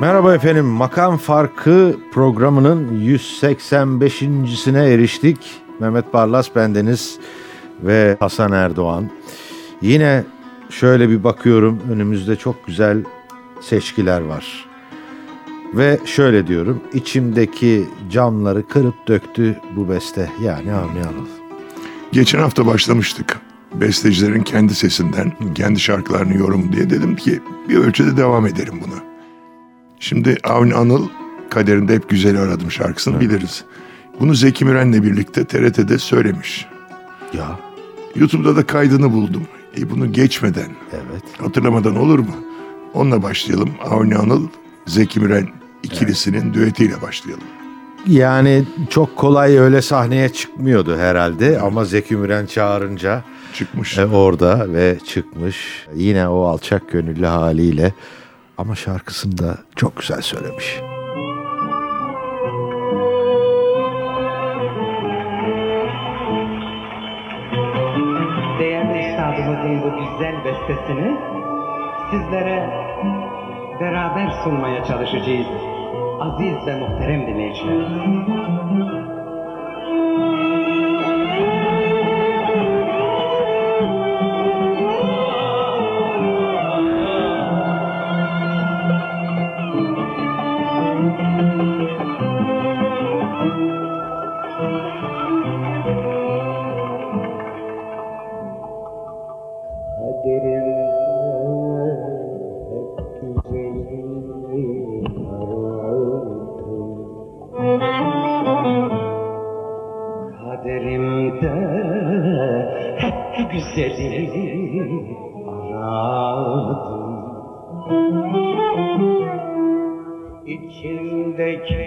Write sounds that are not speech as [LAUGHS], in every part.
Merhaba efendim. Makam Farkı programının 185.sine eriştik. Mehmet Barlas bendeniz ve Hasan Erdoğan. Yine şöyle bir bakıyorum önümüzde çok güzel seçkiler var. Ve şöyle diyorum içimdeki camları kırıp döktü bu beste yani Avni. Geçen hafta başlamıştık. Bestecilerin kendi sesinden, kendi şarkılarını yorum diye dedim ki bir ölçüde devam edelim bunu. Şimdi Avni Anıl kaderinde hep güzeli aradım şarkısını biliriz. Bunu Zeki Müren'le birlikte TRT'de söylemiş. Ya YouTube'da da kaydını buldum. E bunu geçmeden, evet. hatırlamadan olur mu? Onunla başlayalım. Avni Anıl, Zeki Müren ikilisinin düetiyle başlayalım. Yani çok kolay öyle sahneye çıkmıyordu herhalde ama Zeki Müren çağırınca Çıkmış. E, orada ve çıkmış. Yine o alçak gönüllü haliyle ama şarkısını da çok güzel söylemiş. Değerli üstadımızın bu güzel bestesini sizlere beraber sunmaya çalışacağız. Aziz ve muhterem dinleyiciler. İçimdeki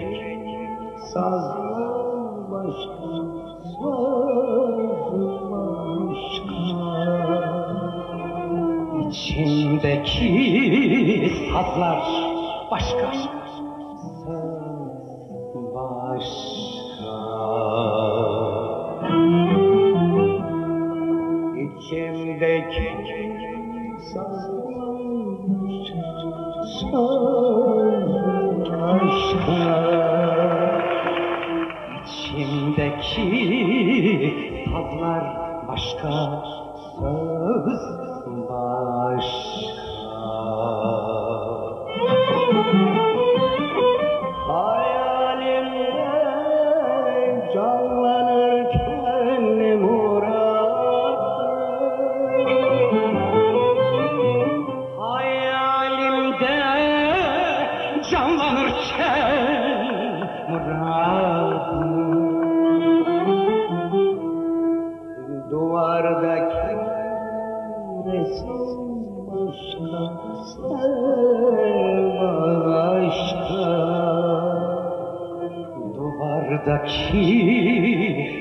sazlar başka, söz başka İçimdeki sazlar başka, Duvardaki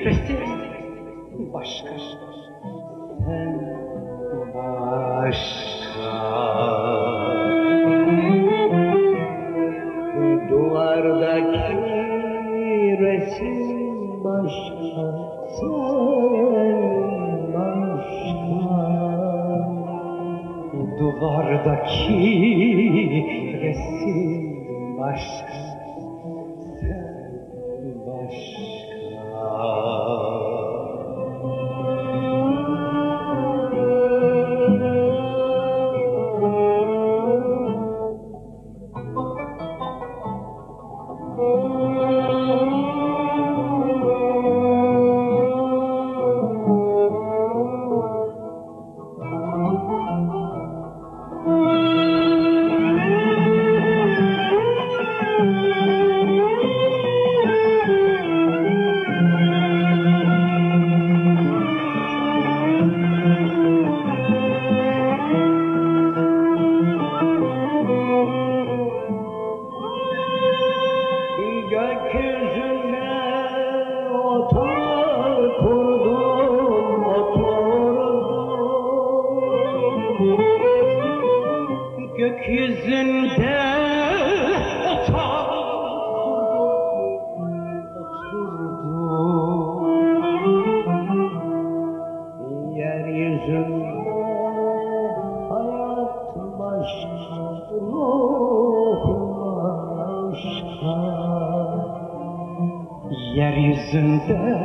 resim başka sen başka. Duvardaki resim başka sen başka. Duvardaki resim başka gökyüzünde otar oturdu yeryüzünde hayat başka ruh başka. Yeryüzünde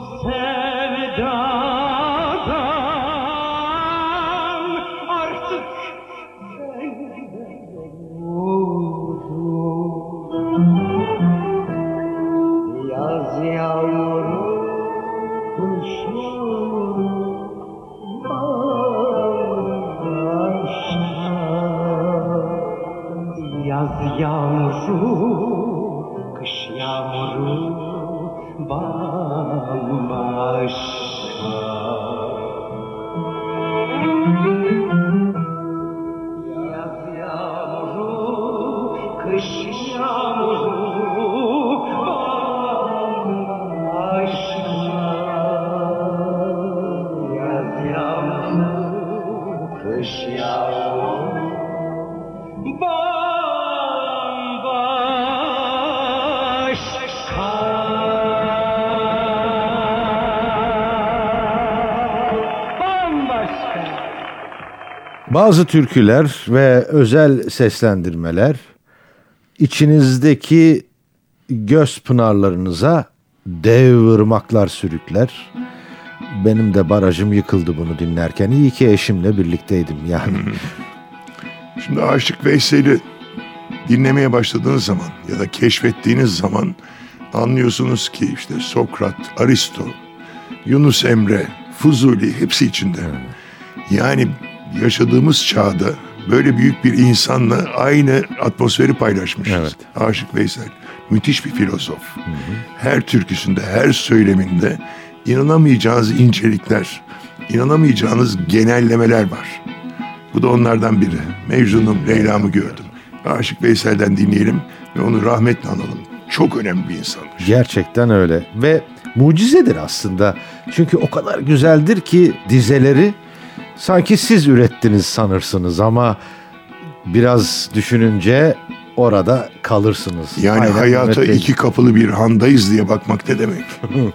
Bu Bazı türküler ve özel seslendirmeler içinizdeki göz pınarlarınıza dev ırmaklar sürükler. Benim de barajım yıkıldı bunu dinlerken. İyi ki eşimle birlikteydim yani. Şimdi Aşık Veysel'i dinlemeye başladığınız zaman ya da keşfettiğiniz zaman anlıyorsunuz ki işte Sokrat, Aristo, Yunus Emre, Fuzuli hepsi içinde. Yani yaşadığımız çağda böyle büyük bir insanla aynı atmosferi paylaşmışız. Evet. Aşık Veysel müthiş bir filozof. Her türküsünde, her söyleminde inanamayacağınız incelikler, inanamayacağınız genellemeler var. Bu da onlardan biri. Mecnun'um, Leyla'mı gördüm. Aşık Veysel'den dinleyelim ve onu rahmetle analım. Çok önemli bir insanmış. Gerçekten öyle ve mucizedir aslında. Çünkü o kadar güzeldir ki dizeleri sanki siz ürettiniz sanırsınız ama biraz düşününce orada kalırsınız. Yani Aynen hayata Mehmet iki kapılı bir handayız diye bakmak ne demek? [LAUGHS]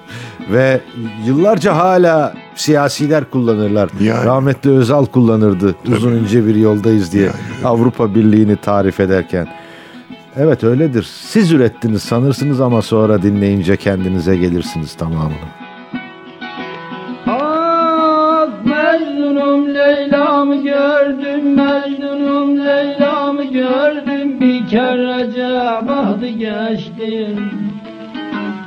Ve yıllarca hala siyasiler kullanırlar. Yani. Rahmetli Özal kullanırdı. Uzun ince bir yoldayız diye. Yani. Avrupa Birliği'ni tarif ederken. Evet öyledir. Siz ürettiniz sanırsınız ama sonra dinleyince kendinize gelirsiniz tamamını. Leyla'mı gördüm Mecnunum Leyla'mı gördüm. Bir kerece bahtı geçtim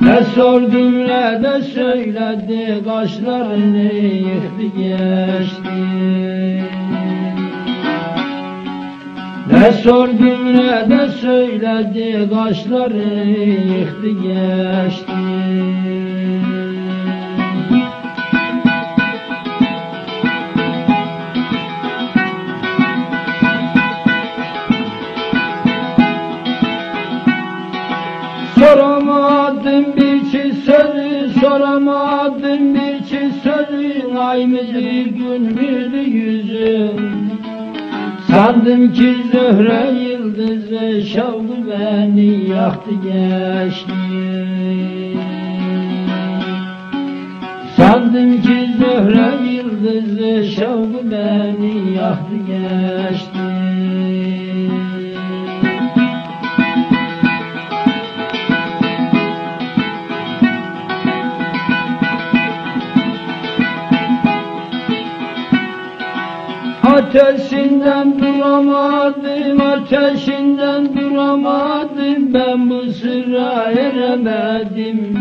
Ne sordum ne de söyledi Kaşlarını yıktı geçti. Ne sordum ne de söyledi Kaşlarını yıktı geçti sözü Ay mıydı gün müydü yüzüm. Sandım ki zöhre yıldızı şavdı beni yaktı geçti Sandım ki zöhre yıldızı şavdı beni yaktı geçti Ateşinden duramadım, ateşinden duramadım. Ben bu sıra eremedim.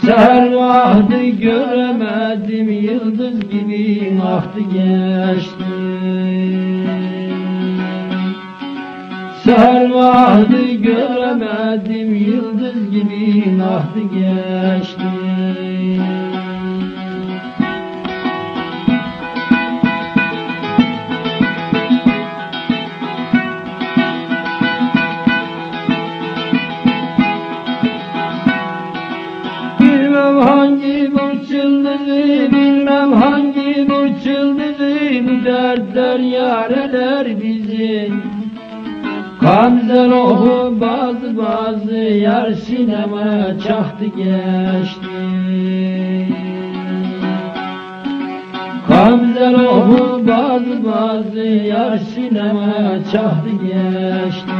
Seher vakti göremedim. Yıldız gibi aktı geçti. Seher vakti göremedim. Yıldız gibi aktı geçti Bu dertler yareler bizi. Kamzel ohu bazı bazı yar sinema çaktı geçti. Kamzel ohu bazı bazı yar sinema çaktı geçti.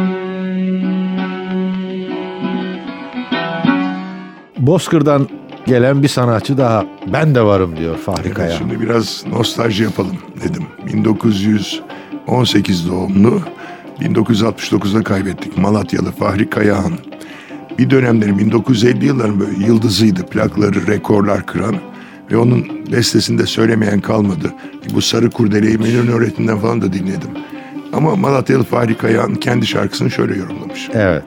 Bozkır'dan gelen bir sanatçı daha ben de varım diyor Fahri Evet, Kaya. şimdi biraz nostalji yapalım dedim. 1918 doğumlu, 1969'da kaybettik Malatyalı Fahri Kayahan. Bir dönemleri 1950 yılların böyle yıldızıydı. Plakları, rekorlar kıran ve onun bestesinde söylemeyen kalmadı. Bu Sarı Kurdele'yi Melon öğretinden falan da dinledim. Ama Malatyalı Fahri Kayahan kendi şarkısını şöyle yorumlamış. Evet.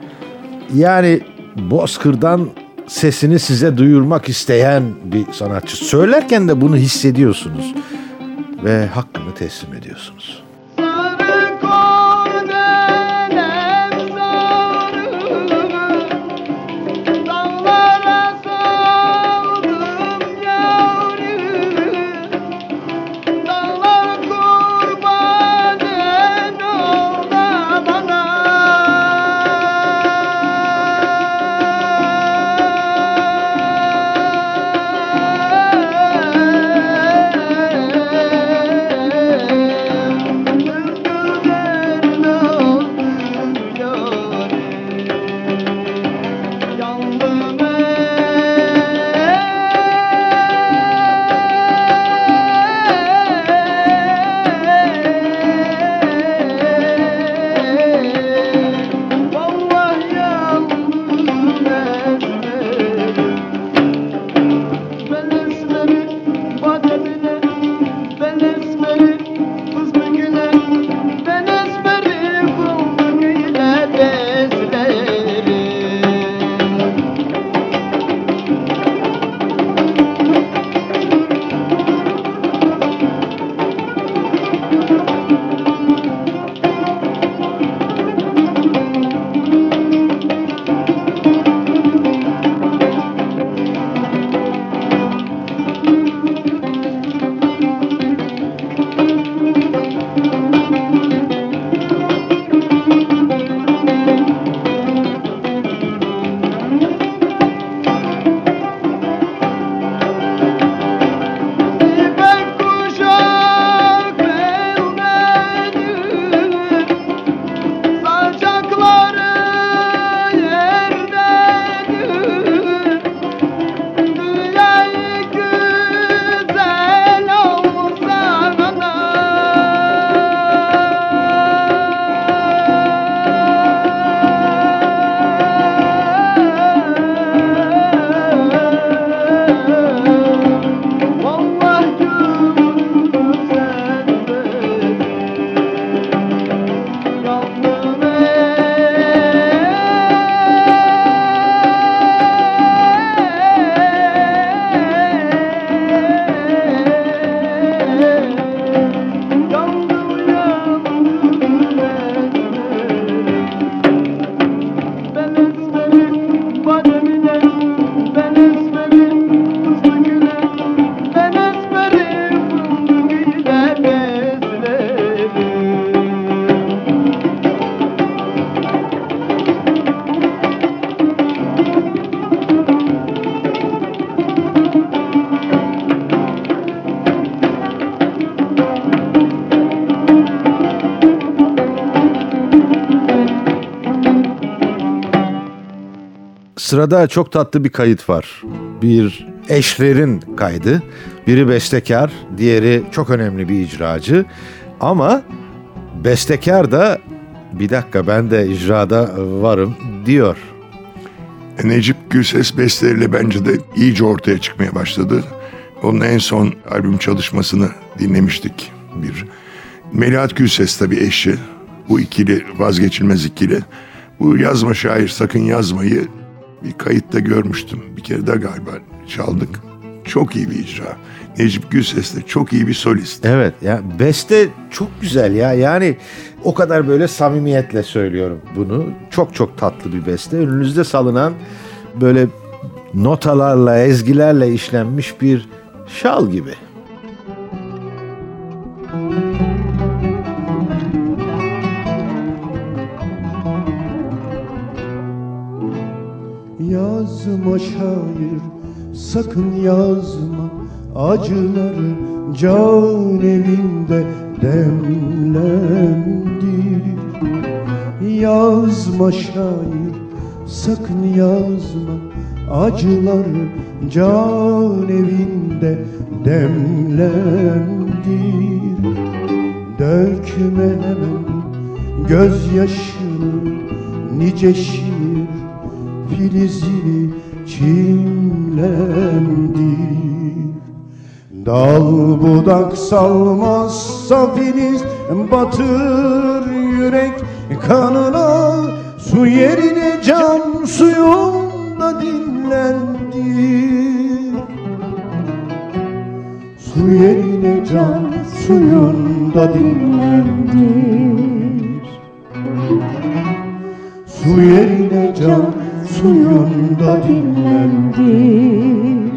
Yani Bozkır'dan sesini size duyurmak isteyen bir sanatçı. Söylerken de bunu hissediyorsunuz. Ve hakkını teslim ediyorsunuz. Sırada çok tatlı bir kayıt var. Bir eşlerin kaydı. Biri bestekar, diğeri çok önemli bir icracı. Ama bestekar da bir dakika ben de icrada varım diyor. Necip Gülses besteleriyle bence de iyice ortaya çıkmaya başladı. Onun en son albüm çalışmasını dinlemiştik. Bir Melahat Gülses tabii eşi. Bu ikili vazgeçilmez ikili. Bu yazma şair sakın yazmayı bir kayıtta görmüştüm. Bir kere de galiba çaldık. Çok iyi bir icra. Necip Gülses de çok iyi bir solist. Evet ya beste çok güzel ya yani o kadar böyle samimiyetle söylüyorum bunu. Çok çok tatlı bir beste. Önünüzde salınan böyle notalarla, ezgilerle işlenmiş bir şal gibi. Şair sakın yazma Acıları can evinde demlendi. Yazma şair sakın yazma Acıları can evinde demlendi. Dökme hemen gözyaşını nice şiir filizini çimlendir Dal budak salmazsa filiz batır yürek kanına. Su yerine can suyunda dinlendir Su yerine can suyunda dinlendir Su yerine can suyunda dinlendir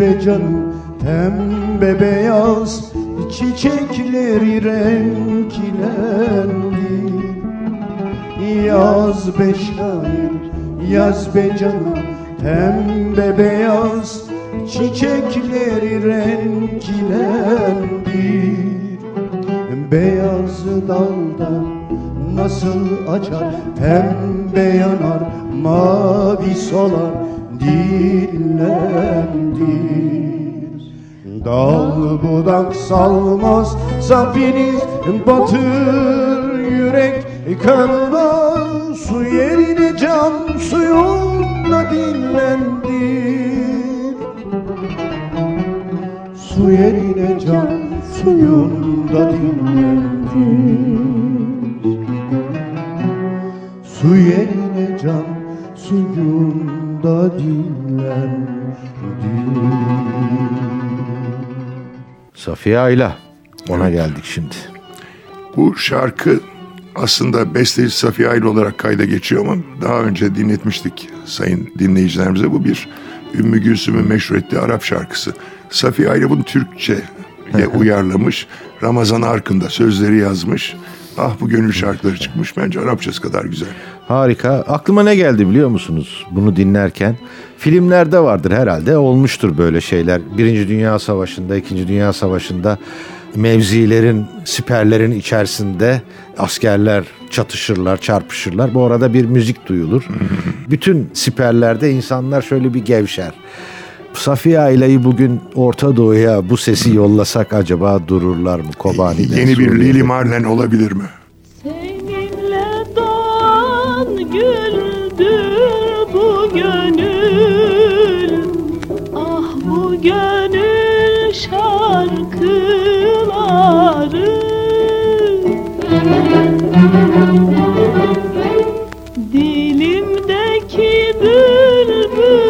be canım Pembe beyaz çiçekleri renklendi. Yaz be şair, yaz be canım Pembe beyaz çiçekleri renklendi. Beyaz dalda nasıl açar Pembe yanar, mavi solar dillendir. Dal budak salmaz sapiniz batır. Yürek kanına Su yerine can suyunda dinlendir Su yerine can suyunda dinlendir Su yerine can suyunda dinlendir Safiye Ayla. Ona geldik şimdi. Bu şarkı aslında besteci Safiye Aylı olarak kayda geçiyor ama daha önce dinletmiştik sayın dinleyicilerimize. Bu bir Ümmü Gülsüm'ün meşhur ettiği Arap şarkısı. Safiye Aylı bunu Türkçe ile [LAUGHS] uyarlamış. Ramazan Arkın'da sözleri yazmış. Ah bu gönül şarkıları çıkmış. Bence Arapçası kadar güzel. Harika. Aklıma ne geldi biliyor musunuz bunu dinlerken? Filmlerde vardır herhalde. Olmuştur böyle şeyler. Birinci Dünya Savaşı'nda, İkinci Dünya Savaşı'nda mevzilerin, siperlerin içerisinde askerler çatışırlar, çarpışırlar. Bu arada bir müzik duyulur. [LAUGHS] Bütün siperlerde insanlar şöyle bir gevşer. Safiye Aila'yı bugün Orta Doğu'ya bu sesi yollasak acaba dururlar mı Kobani'den? Yeni bir? Lili Marlen olabilir mi? Güldür bu gönül. Ah bu gönül şarkıları. Dilimdeki bülbüldür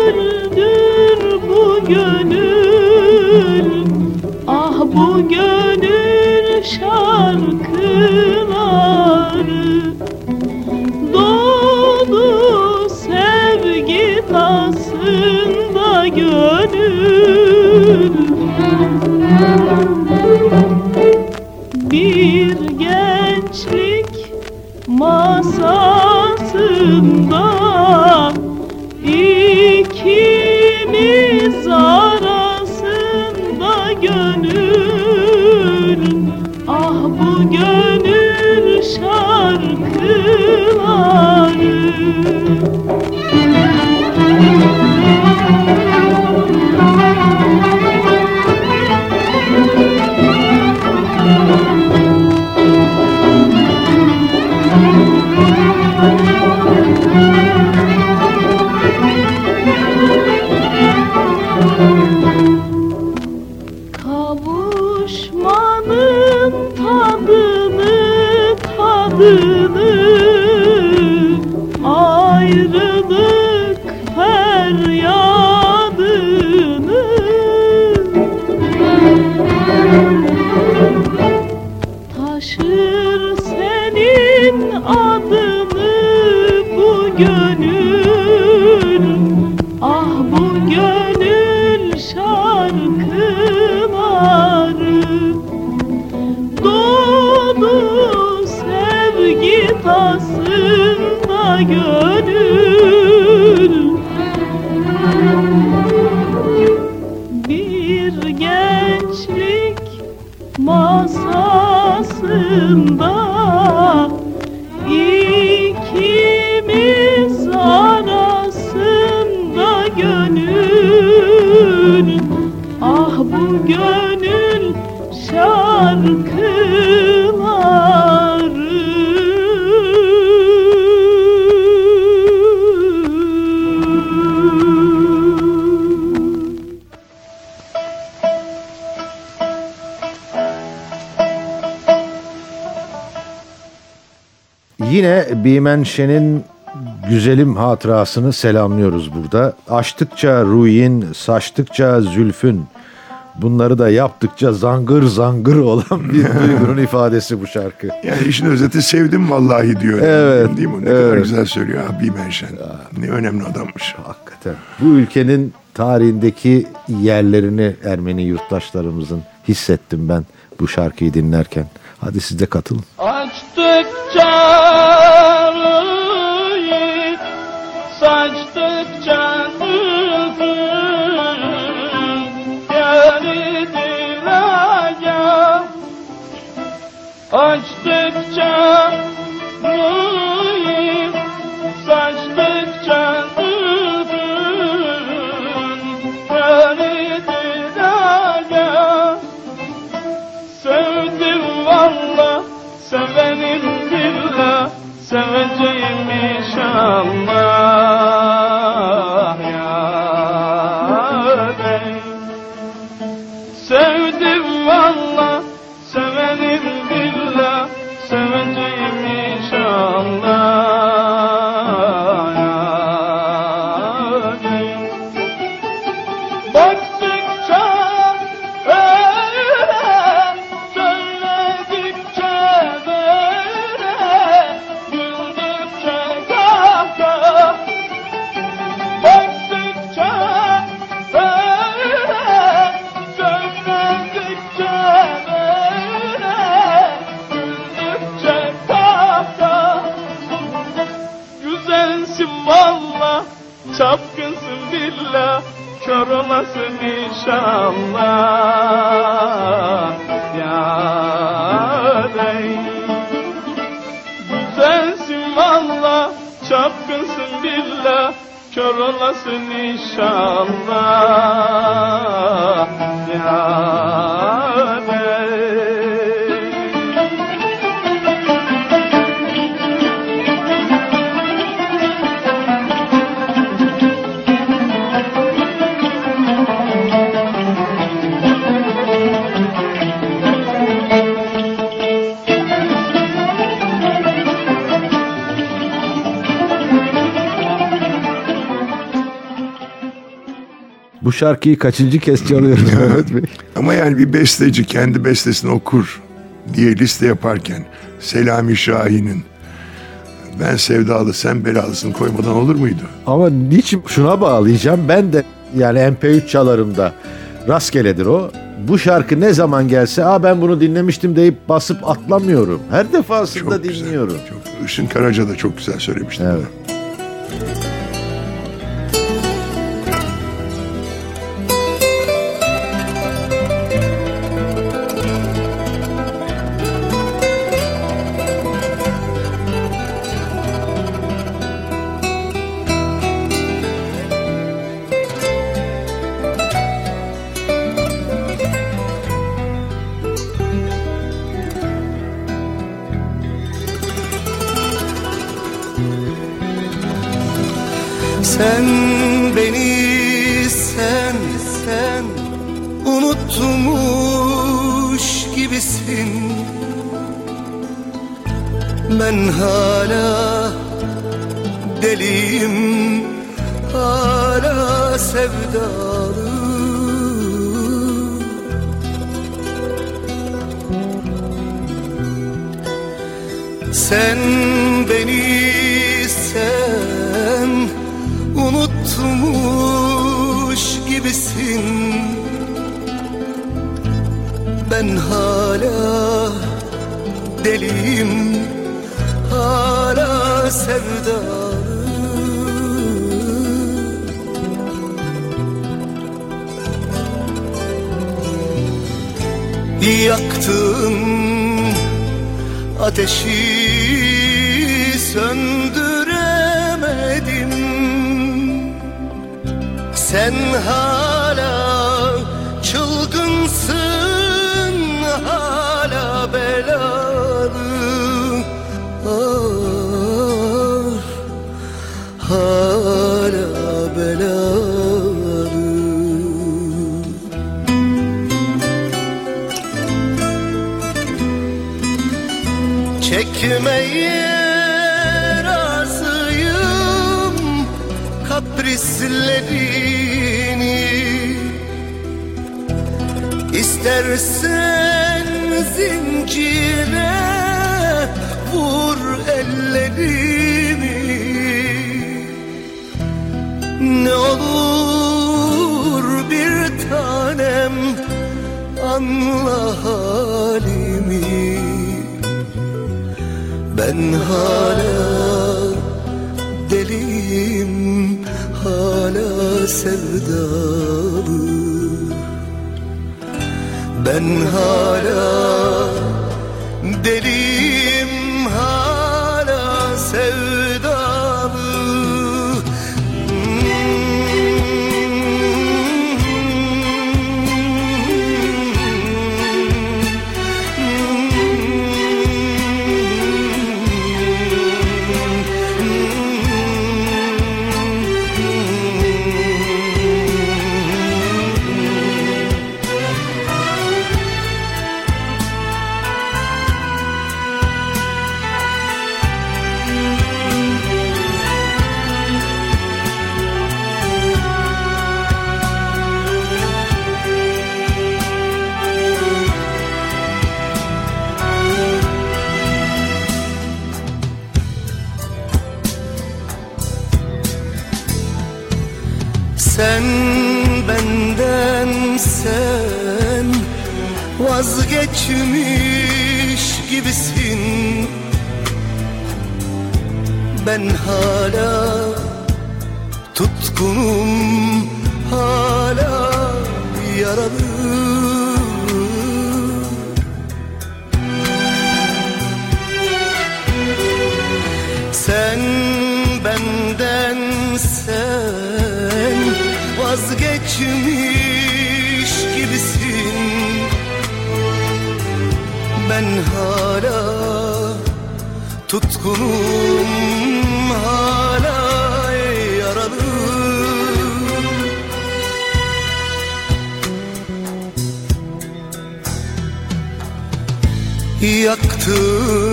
bu gönül. Ah bu gönül şarkıları bir gençlik masasında Yine Bimen Şen'in güzelim hatırasını selamlıyoruz burada. Açtıkça ruyin, saçtıkça zülfün. Bunları da yaptıkça zangır zangır olan bir [LAUGHS] duygunun ifadesi bu şarkı. Yani işin özeti sevdim vallahi diyor. Evet, Değil mi? Ne kadar evet. güzel söylüyor abi Menşen. Ne önemli adammış. Hakikaten. Bu ülkenin tarihindeki yerlerini Ermeni yurttaşlarımızın hissettim ben bu şarkıyı dinlerken. Hadi siz de katılın. Açtıkça. Açtıkça çapkınsın billah, kör olasın inşallah. Ya şarkıyı kaçıncı kez çalıyoruz [LAUGHS] Mehmet Bey? Ama yani bir besteci kendi bestesini okur diye liste yaparken Selami Şahin'in ben sevdalı sen belalısın koymadan olur muydu? Ama niçin şuna bağlayacağım ben de yani MP3 çalarımda rastgeledir o. Bu şarkı ne zaman gelse Aa ben bunu dinlemiştim deyip basıp atlamıyorum. Her defasında Çok güzel. dinliyorum. Çok, Işın Karaca da çok güzel söylemişti. Evet. bunu. Gibisin Ben hala deliyim hala sevdalı. Sen beni sen Ben hala deliyim hala sevdalı Yaktın ateşi söndüremedim. Sen hala kaprislerini İstersen zincire vur ellerimi. Ne olur bir tanem anla halimi. Ben hala sevdalı. Ben hala deliyim sen vazgeçmiş gibisin. Ben hala tutkunum hala yaralı. Yaktım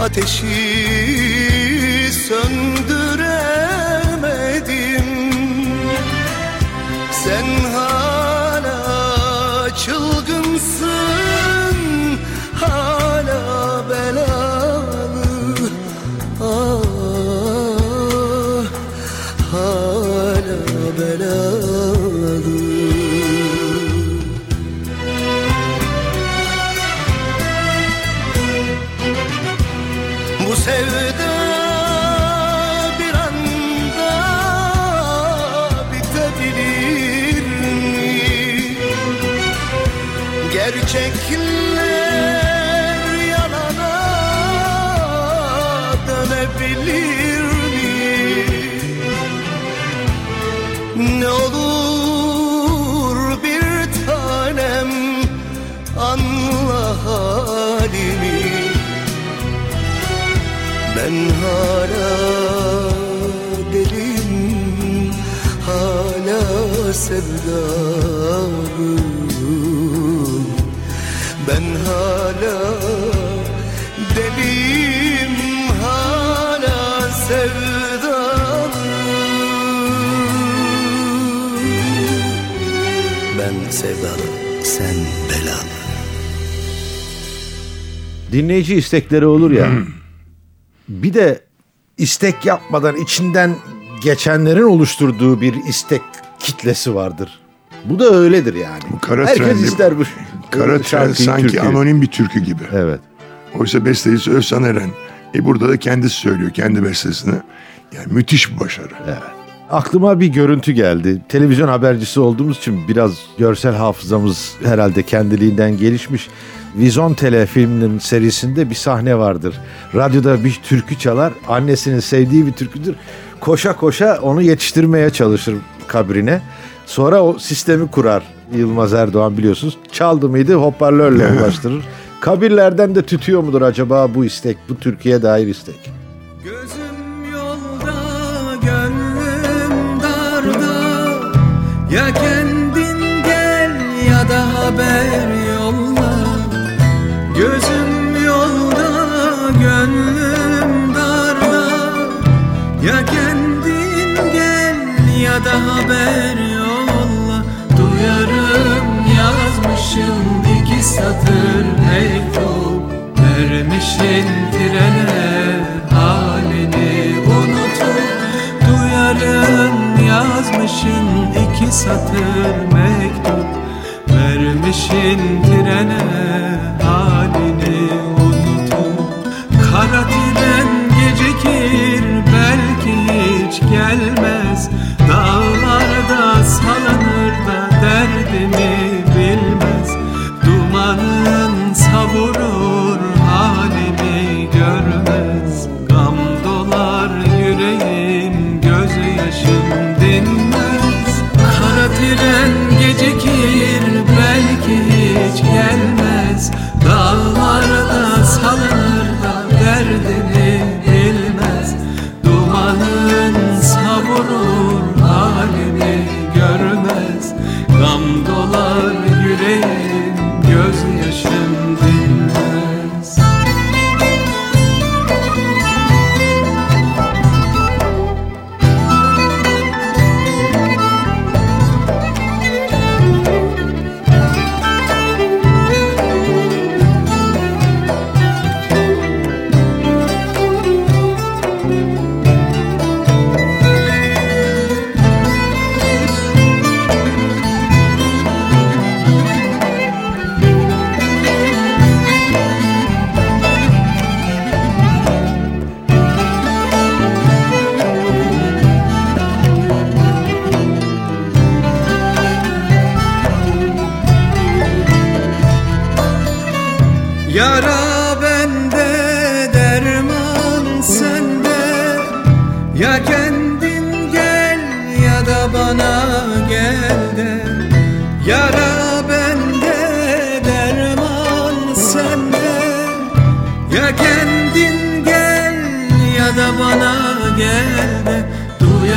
ateşi söndüremedim Ne olur bir tanem anla halimi. Ben hala deliyim hala sevdalı Ben hala sevdalı sen belalı Dinleyici istekleri olur ya. bir de istek yapmadan içinden geçenlerin oluşturduğu bir istek kitlesi vardır. Bu da öyledir yani. Bu kara Herkes trenli- ister bu Kara Tren sanki türküyü. anonim bir türkü gibi. Evet. Oysa bestecisi Özcan Eren. E burada da kendisi söylüyor kendi bestesini. Yani müthiş bir başarı. Evet. Aklıma bir görüntü geldi. Televizyon habercisi olduğumuz için biraz görsel hafızamız herhalde kendiliğinden gelişmiş. Vizon Tele filminin serisinde bir sahne vardır. Radyoda bir türkü çalar. Annesinin sevdiği bir türküdür. Koşa koşa onu yetiştirmeye çalışır kabrine. Sonra o sistemi kurar. Yılmaz Erdoğan biliyorsunuz. Çaldı mıydı hoparlörle [LAUGHS] ulaştırır. Kabirlerden de tütüyor mudur acaba bu istek, bu Türkiye dair istek? Ya kendin gel ya da haber yolla. Gözüm yolda, gönlüm darda. Ya kendin gel ya da haber yolla. Duyarım yazmışım iki satır mektup. Vermişin trene satır mektup Vermişin trene halini unutup. Kara tren gecikir belki hiç gelmez. Dağlarda salınır da derdimi bilmez. Dumanın savurur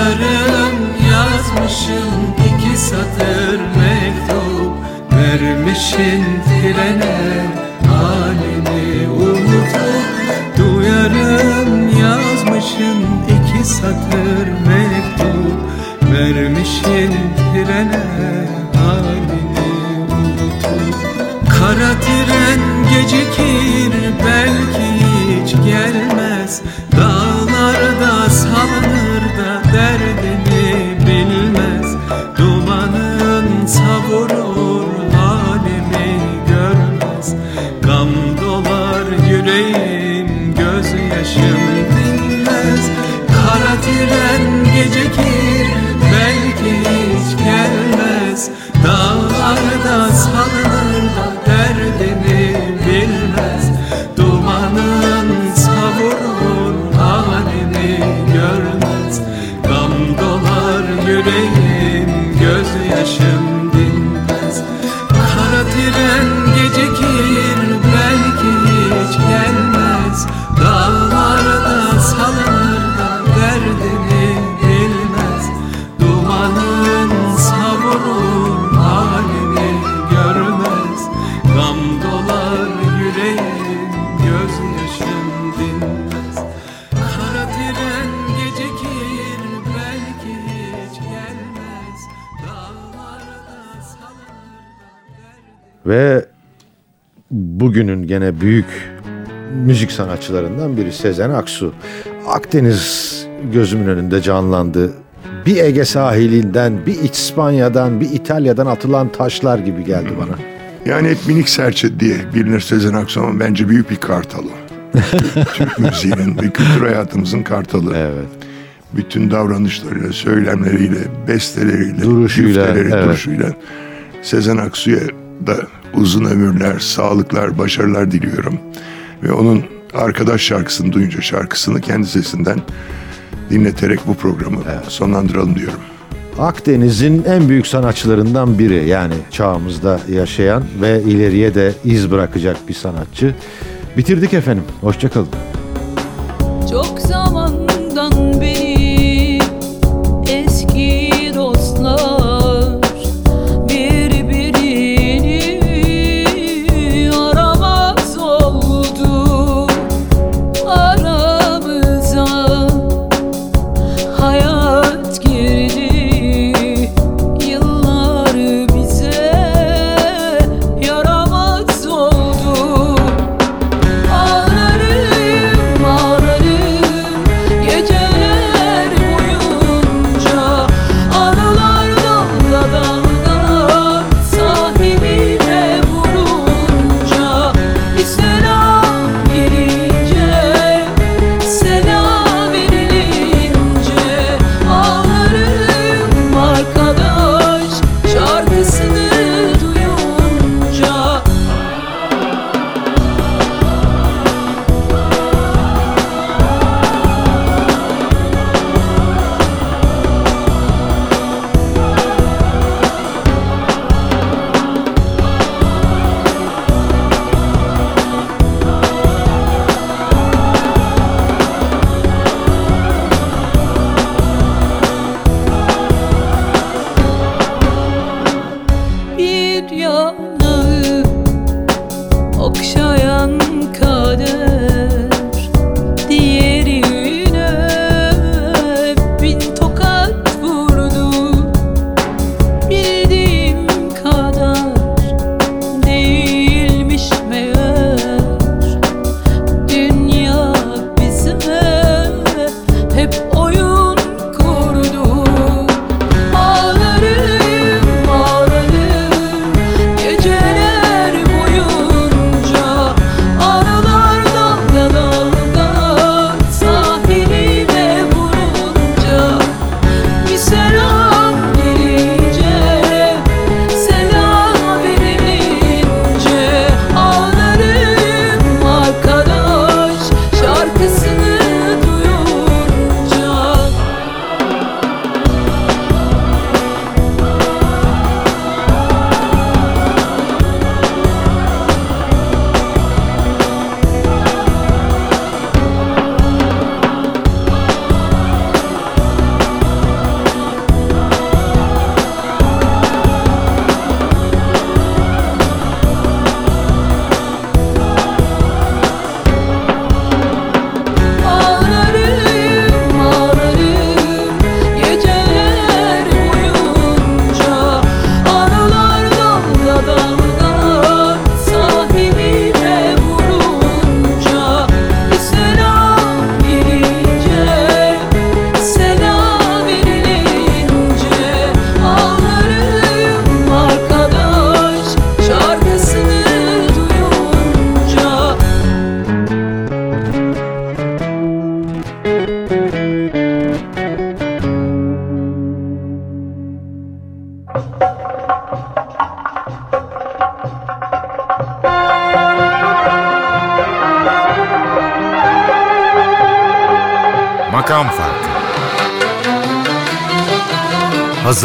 Duyarım yazmışım iki satır mektup. Vermişin trene halini unutup. Duyarım yazmışın iki satır mektup. Vermişin trene halini unutup. Kara tren gecikir belki bugünün gene büyük müzik sanatçılarından biri Sezen Aksu. Akdeniz gözümün önünde canlandı. Bir Ege sahilinden, bir İspanya'dan, bir İtalya'dan atılan taşlar gibi geldi bana. Yani hep minik serçe diye bilinir Sezen Aksu ama bence büyük bir kartalı. [LAUGHS] Türk müziğinin ve kültür hayatımızın kartalı. Evet. bütün davranışlarıyla, söylemleriyle, besteleriyle, Duruşuyla, evet. duruşuyla Sezen Aksu'ya da uzun ömürler, sağlıklar, başarılar diliyorum. Ve onun arkadaş şarkısını duyunca şarkısını kendi sesinden dinleterek bu programı sonlandıralım diyorum. Akdeniz'in en büyük sanatçılarından biri yani çağımızda yaşayan ve ileriye de iz bırakacak bir sanatçı. Bitirdik efendim. Hoşçakalın. Çok zamandan beri